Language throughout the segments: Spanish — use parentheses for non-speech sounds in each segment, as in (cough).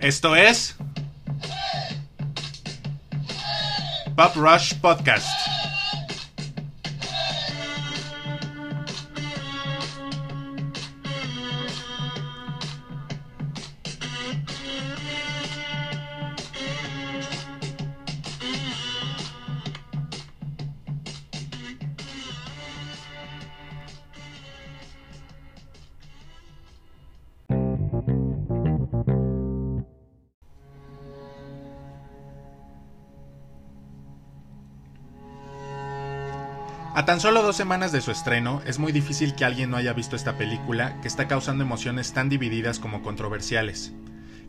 Esto es Pop Rush Podcast. A tan solo dos semanas de su estreno, es muy difícil que alguien no haya visto esta película que está causando emociones tan divididas como controversiales,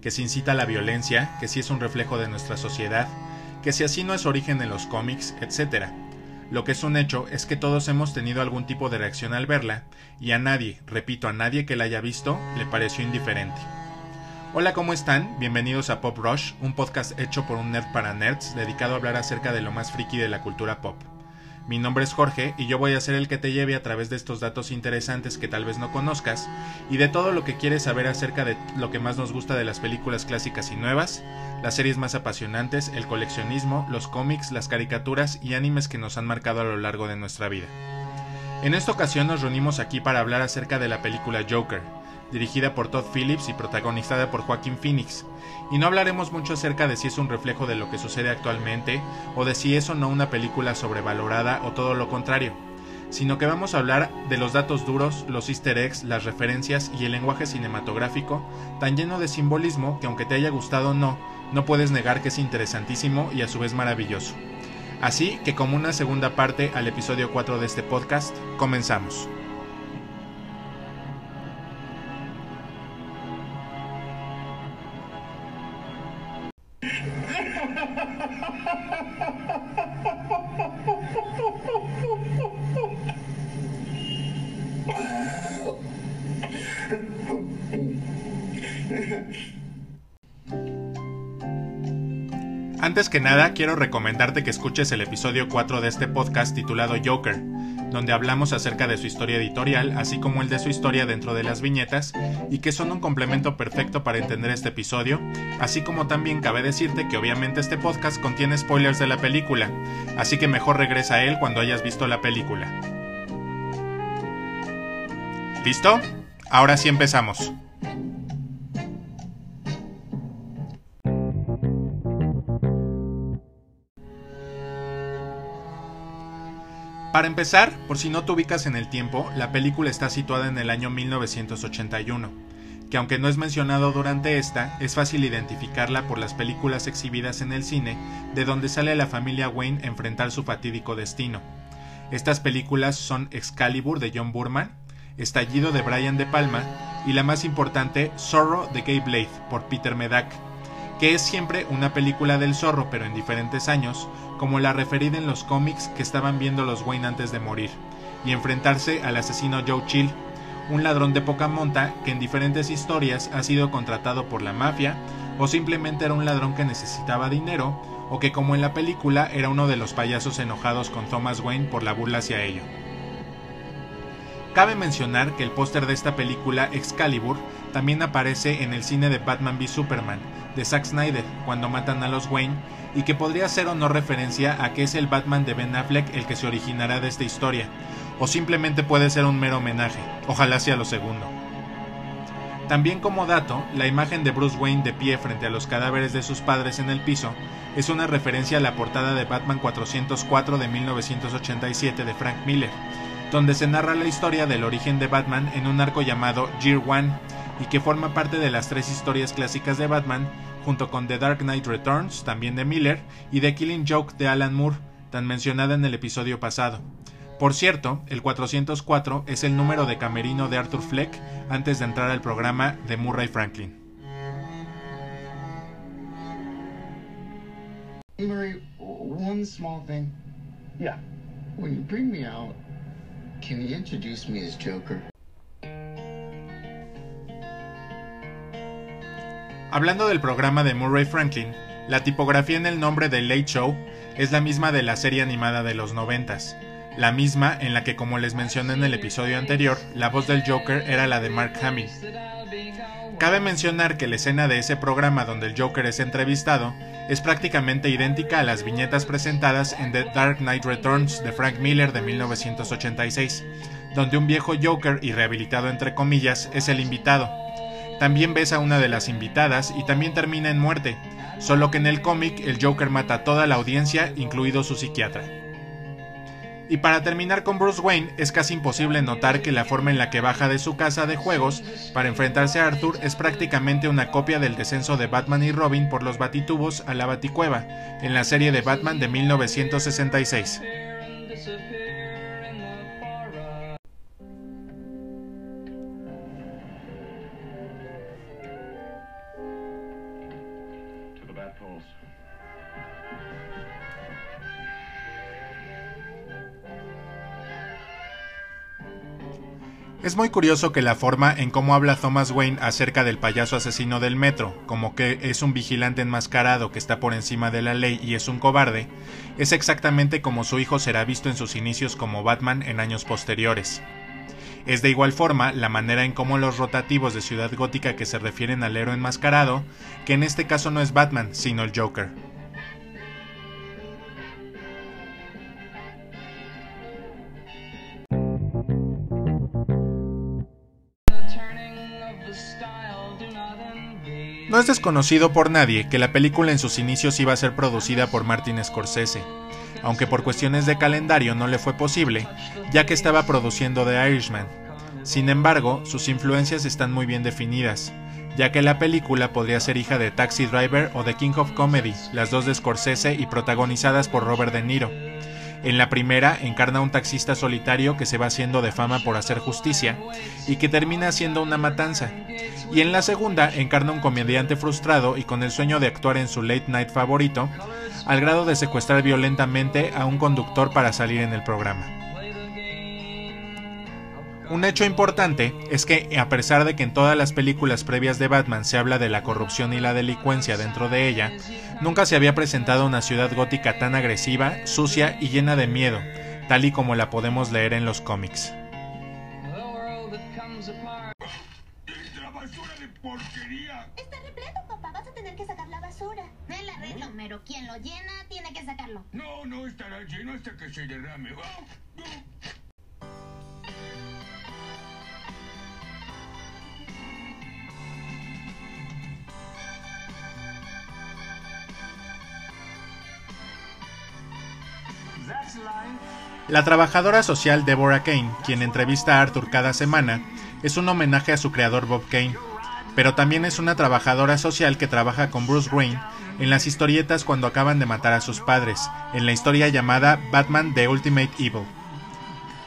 que se incita a la violencia, que sí es un reflejo de nuestra sociedad, que si así no es origen en los cómics, etc. Lo que es un hecho es que todos hemos tenido algún tipo de reacción al verla, y a nadie, repito, a nadie que la haya visto, le pareció indiferente. Hola, ¿cómo están? Bienvenidos a Pop Rush, un podcast hecho por un nerd para nerds dedicado a hablar acerca de lo más friki de la cultura pop. Mi nombre es Jorge y yo voy a ser el que te lleve a través de estos datos interesantes que tal vez no conozcas y de todo lo que quieres saber acerca de lo que más nos gusta de las películas clásicas y nuevas, las series más apasionantes, el coleccionismo, los cómics, las caricaturas y animes que nos han marcado a lo largo de nuestra vida. En esta ocasión nos reunimos aquí para hablar acerca de la película Joker, dirigida por Todd Phillips y protagonizada por Joaquin Phoenix, y no hablaremos mucho acerca de si es un reflejo de lo que sucede actualmente o de si es o no una película sobrevalorada o todo lo contrario, sino que vamos a hablar de los datos duros, los easter eggs, las referencias y el lenguaje cinematográfico tan lleno de simbolismo que aunque te haya gustado o no, no puedes negar que es interesantísimo y a su vez maravilloso. Así que como una segunda parte al episodio 4 de este podcast, comenzamos. Antes que nada, quiero recomendarte que escuches el episodio 4 de este podcast titulado Joker, donde hablamos acerca de su historia editorial, así como el de su historia dentro de las viñetas, y que son un complemento perfecto para entender este episodio, así como también cabe decirte que obviamente este podcast contiene spoilers de la película, así que mejor regresa a él cuando hayas visto la película. ¿Listo? Ahora sí empezamos. Para empezar, por si no te ubicas en el tiempo, la película está situada en el año 1981, que aunque no es mencionado durante esta, es fácil identificarla por las películas exhibidas en el cine, de donde sale la familia Wayne enfrentar su fatídico destino. Estas películas son Excalibur de John Burman, Estallido de Brian De Palma y la más importante, Zorro de Gay Blade por Peter Medak, que es siempre una película del zorro pero en diferentes años, como la referida en los cómics que estaban viendo los Wayne antes de morir, y enfrentarse al asesino Joe Chill, un ladrón de poca monta que en diferentes historias ha sido contratado por la mafia, o simplemente era un ladrón que necesitaba dinero, o que como en la película era uno de los payasos enojados con Thomas Wayne por la burla hacia ello. Cabe mencionar que el póster de esta película, Excalibur, también aparece en el cine de Batman v Superman, de Zack Snyder, cuando matan a los Wayne, y que podría ser o no referencia a que es el Batman de Ben Affleck el que se originará de esta historia, o simplemente puede ser un mero homenaje, ojalá sea lo segundo. También como dato, la imagen de Bruce Wayne de pie frente a los cadáveres de sus padres en el piso es una referencia a la portada de Batman 404 de 1987 de Frank Miller, donde se narra la historia del origen de Batman en un arco llamado Year One, y que forma parte de las tres historias clásicas de Batman, junto con The Dark Knight Returns, también de Miller, y The Killing Joke de Alan Moore, tan mencionada en el episodio pasado. Por cierto, el 404 es el número de camerino de Arthur Fleck antes de entrar al programa de Murray Franklin. Murray, one small thing. Yeah. When you bring me out, Joker? Hablando del programa de Murray Franklin, la tipografía en el nombre de Late Show es la misma de la serie animada de los noventas, la misma en la que como les mencioné en el episodio anterior, la voz del Joker era la de Mark Hamill. Cabe mencionar que la escena de ese programa donde el Joker es entrevistado es prácticamente idéntica a las viñetas presentadas en The Dark Knight Returns de Frank Miller de 1986, donde un viejo Joker y rehabilitado entre comillas es el invitado. También ves a una de las invitadas y también termina en muerte, solo que en el cómic el Joker mata a toda la audiencia, incluido su psiquiatra. Y para terminar con Bruce Wayne, es casi imposible notar que la forma en la que baja de su casa de juegos para enfrentarse a Arthur es prácticamente una copia del descenso de Batman y Robin por los batitubos a la baticueva, en la serie de Batman de 1966. Es muy curioso que la forma en cómo habla Thomas Wayne acerca del payaso asesino del metro, como que es un vigilante enmascarado que está por encima de la ley y es un cobarde, es exactamente como su hijo será visto en sus inicios como Batman en años posteriores. Es de igual forma la manera en cómo los rotativos de Ciudad Gótica que se refieren al héroe enmascarado, que en este caso no es Batman, sino el Joker. No es desconocido por nadie que la película en sus inicios iba a ser producida por Martin Scorsese, aunque por cuestiones de calendario no le fue posible, ya que estaba produciendo The Irishman. Sin embargo, sus influencias están muy bien definidas, ya que la película podría ser hija de Taxi Driver o de King of Comedy, las dos de Scorsese y protagonizadas por Robert De Niro. En la primera encarna un taxista solitario que se va haciendo de fama por hacer justicia y que termina siendo una matanza. Y en la segunda encarna un comediante frustrado y con el sueño de actuar en su late night favorito, al grado de secuestrar violentamente a un conductor para salir en el programa. Un hecho importante es que, a pesar de que en todas las películas previas de Batman se habla de la corrupción y la delincuencia dentro de ella, nunca se había presentado una ciudad gótica tan agresiva, sucia y llena de miedo, tal y como la podemos leer en los cómics. Está repleto, papá. Vas a tener que sacar la basura. El arreglo, Homero. Quien lo llena tiene que sacarlo. No, no estará lleno hasta que se derrame. ¡Ah! La trabajadora social Deborah Kane, quien entrevista a Arthur cada semana, es un homenaje a su creador Bob Kane, pero también es una trabajadora social que trabaja con Bruce Wayne en las historietas cuando acaban de matar a sus padres, en la historia llamada Batman The Ultimate Evil.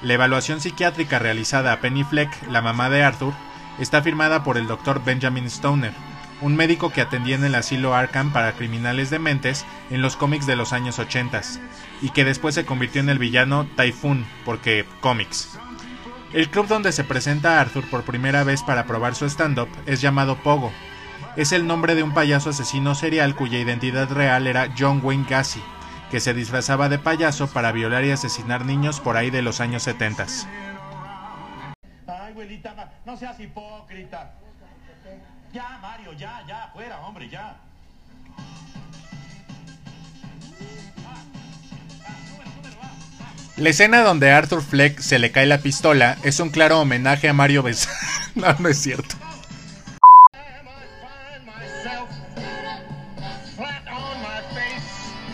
La evaluación psiquiátrica realizada a Penny Fleck, la mamá de Arthur, está firmada por el Dr. Benjamin Stoner, un médico que atendía en el asilo Arkham para criminales dementes en los cómics de los años 80 y que después se convirtió en el villano Typhoon, porque cómics. El club donde se presenta Arthur por primera vez para probar su stand-up es llamado Pogo. Es el nombre de un payaso asesino serial cuya identidad real era John Wayne Gacy, que se disfrazaba de payaso para violar y asesinar niños por ahí de los años 70. Ay, abuelita, no seas hipócrita. Ya, Mario, ya, ya, fuera, hombre, ya. La escena donde Arthur Fleck se le cae la pistola es un claro homenaje a Mario Bes... (laughs) no, no es cierto.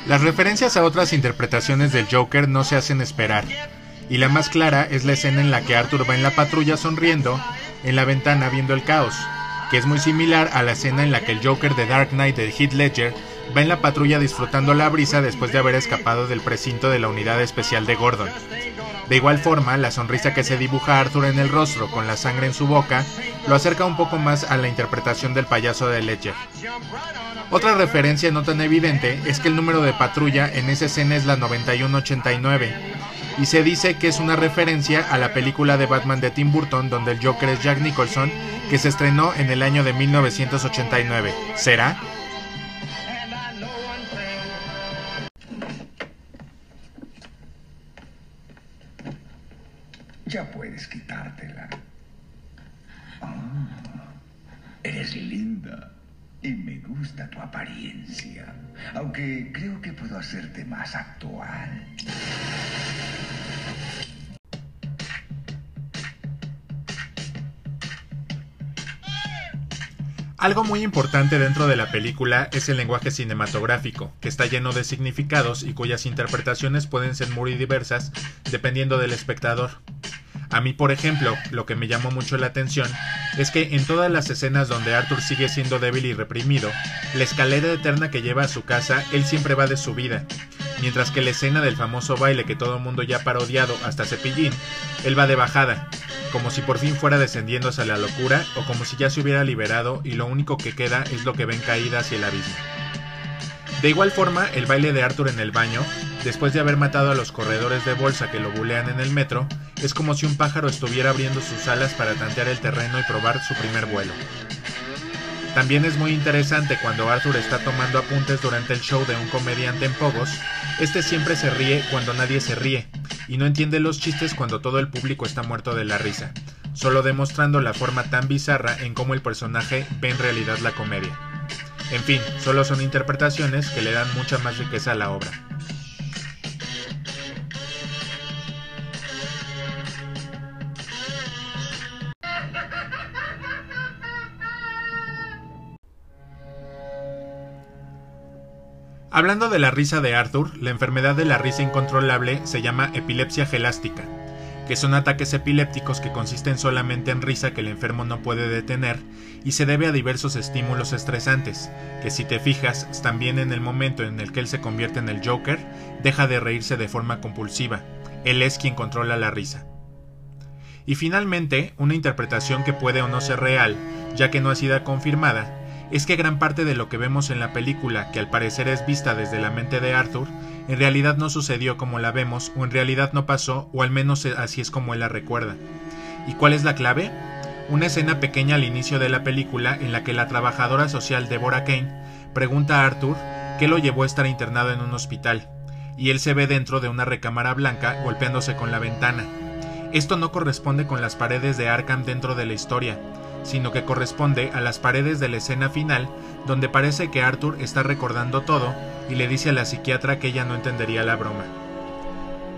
Las referencias a otras interpretaciones del Joker no se hacen esperar, y la más clara es la escena en la que Arthur va en la patrulla sonriendo en la ventana viendo el caos, que es muy similar a la escena en la que el Joker de Dark Knight de Heath Ledger va en la patrulla disfrutando la brisa después de haber escapado del precinto de la unidad especial de Gordon. De igual forma, la sonrisa que se dibuja Arthur en el rostro con la sangre en su boca lo acerca un poco más a la interpretación del payaso de Ledger. Otra referencia no tan evidente es que el número de patrulla en esa escena es la 9189, y se dice que es una referencia a la película de Batman de Tim Burton donde el Joker es Jack Nicholson, que se estrenó en el año de 1989. ¿Será? Aunque creo que puedo hacerte más actual. Algo muy importante dentro de la película es el lenguaje cinematográfico, que está lleno de significados y cuyas interpretaciones pueden ser muy diversas dependiendo del espectador. A mí, por ejemplo, lo que me llamó mucho la atención es que en todas las escenas donde Arthur sigue siendo débil y reprimido, la escalera eterna que lleva a su casa, él siempre va de subida, mientras que la escena del famoso baile que todo mundo ya ha parodiado hasta Cepillín, él va de bajada, como si por fin fuera descendiendo hacia la locura o como si ya se hubiera liberado y lo único que queda es lo que ven caída hacia el abismo. De igual forma, el baile de Arthur en el baño, después de haber matado a los corredores de bolsa que lo bulean en el metro, es como si un pájaro estuviera abriendo sus alas para tantear el terreno y probar su primer vuelo. También es muy interesante cuando Arthur está tomando apuntes durante el show de un comediante en Pogos, este siempre se ríe cuando nadie se ríe, y no entiende los chistes cuando todo el público está muerto de la risa, solo demostrando la forma tan bizarra en cómo el personaje ve en realidad la comedia. En fin, solo son interpretaciones que le dan mucha más riqueza a la obra. Hablando de la risa de Arthur, la enfermedad de la risa incontrolable se llama epilepsia gelástica, que son ataques epilépticos que consisten solamente en risa que el enfermo no puede detener y se debe a diversos estímulos estresantes, que si te fijas, también en el momento en el que él se convierte en el Joker, deja de reírse de forma compulsiva, él es quien controla la risa. Y finalmente, una interpretación que puede o no ser real, ya que no ha sido confirmada, es que gran parte de lo que vemos en la película, que al parecer es vista desde la mente de Arthur, en realidad no sucedió como la vemos, o en realidad no pasó, o al menos así es como él la recuerda. ¿Y cuál es la clave? Una escena pequeña al inicio de la película en la que la trabajadora social Deborah Kane pregunta a Arthur qué lo llevó a estar internado en un hospital, y él se ve dentro de una recámara blanca golpeándose con la ventana. Esto no corresponde con las paredes de Arkham dentro de la historia, sino que corresponde a las paredes de la escena final, donde parece que Arthur está recordando todo y le dice a la psiquiatra que ella no entendería la broma.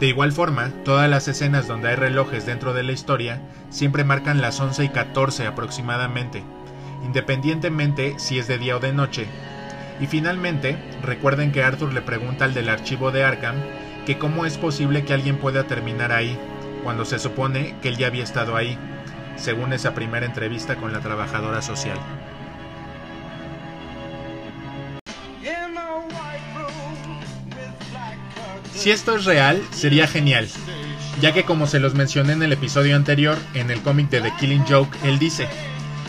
De igual forma, todas las escenas donde hay relojes dentro de la historia siempre marcan las 11 y 14 aproximadamente, independientemente si es de día o de noche. Y finalmente, recuerden que Arthur le pregunta al del archivo de Arkham que cómo es posible que alguien pueda terminar ahí, cuando se supone que él ya había estado ahí según esa primera entrevista con la trabajadora social. Si esto es real, sería genial, ya que como se los mencioné en el episodio anterior, en el cómic de The Killing Joke, él dice,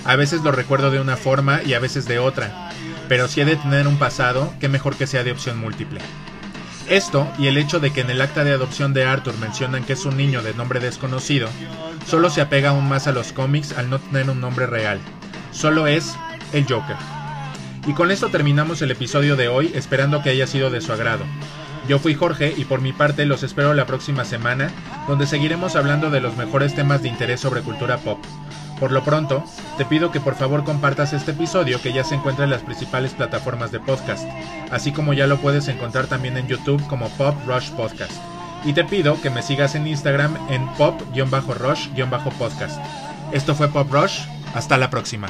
a veces lo recuerdo de una forma y a veces de otra, pero si he de tener un pasado, qué mejor que sea de opción múltiple. Esto y el hecho de que en el acta de adopción de Arthur mencionan que es un niño de nombre desconocido, solo se apega aún más a los cómics al no tener un nombre real. Solo es el Joker. Y con esto terminamos el episodio de hoy, esperando que haya sido de su agrado. Yo fui Jorge y por mi parte los espero la próxima semana, donde seguiremos hablando de los mejores temas de interés sobre cultura pop. Por lo pronto, te pido que por favor compartas este episodio que ya se encuentra en las principales plataformas de podcast, así como ya lo puedes encontrar también en YouTube como Pop Rush Podcast. Y te pido que me sigas en Instagram en pop-rush-podcast. Esto fue Pop Rush, hasta la próxima.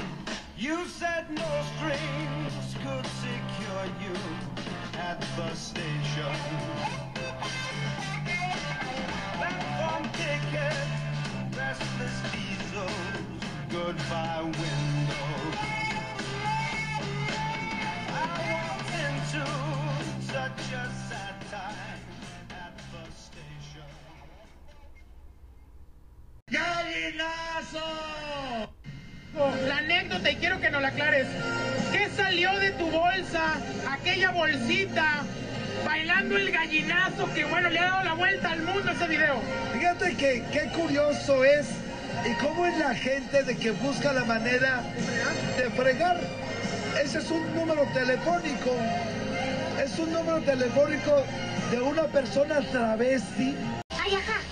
Goodbye window. I walked into such a sad time at the station. ¡Gallinazo! La anécdota, y quiero que nos la aclares. ¿Qué salió de tu bolsa? Aquella bolsita bailando el gallinazo que bueno le ha dado la vuelta al mundo ese video. Fíjate que qué curioso es ¿Y cómo es la gente de que busca la manera de fregar? Ese es un número telefónico. Es un número telefónico de una persona travesti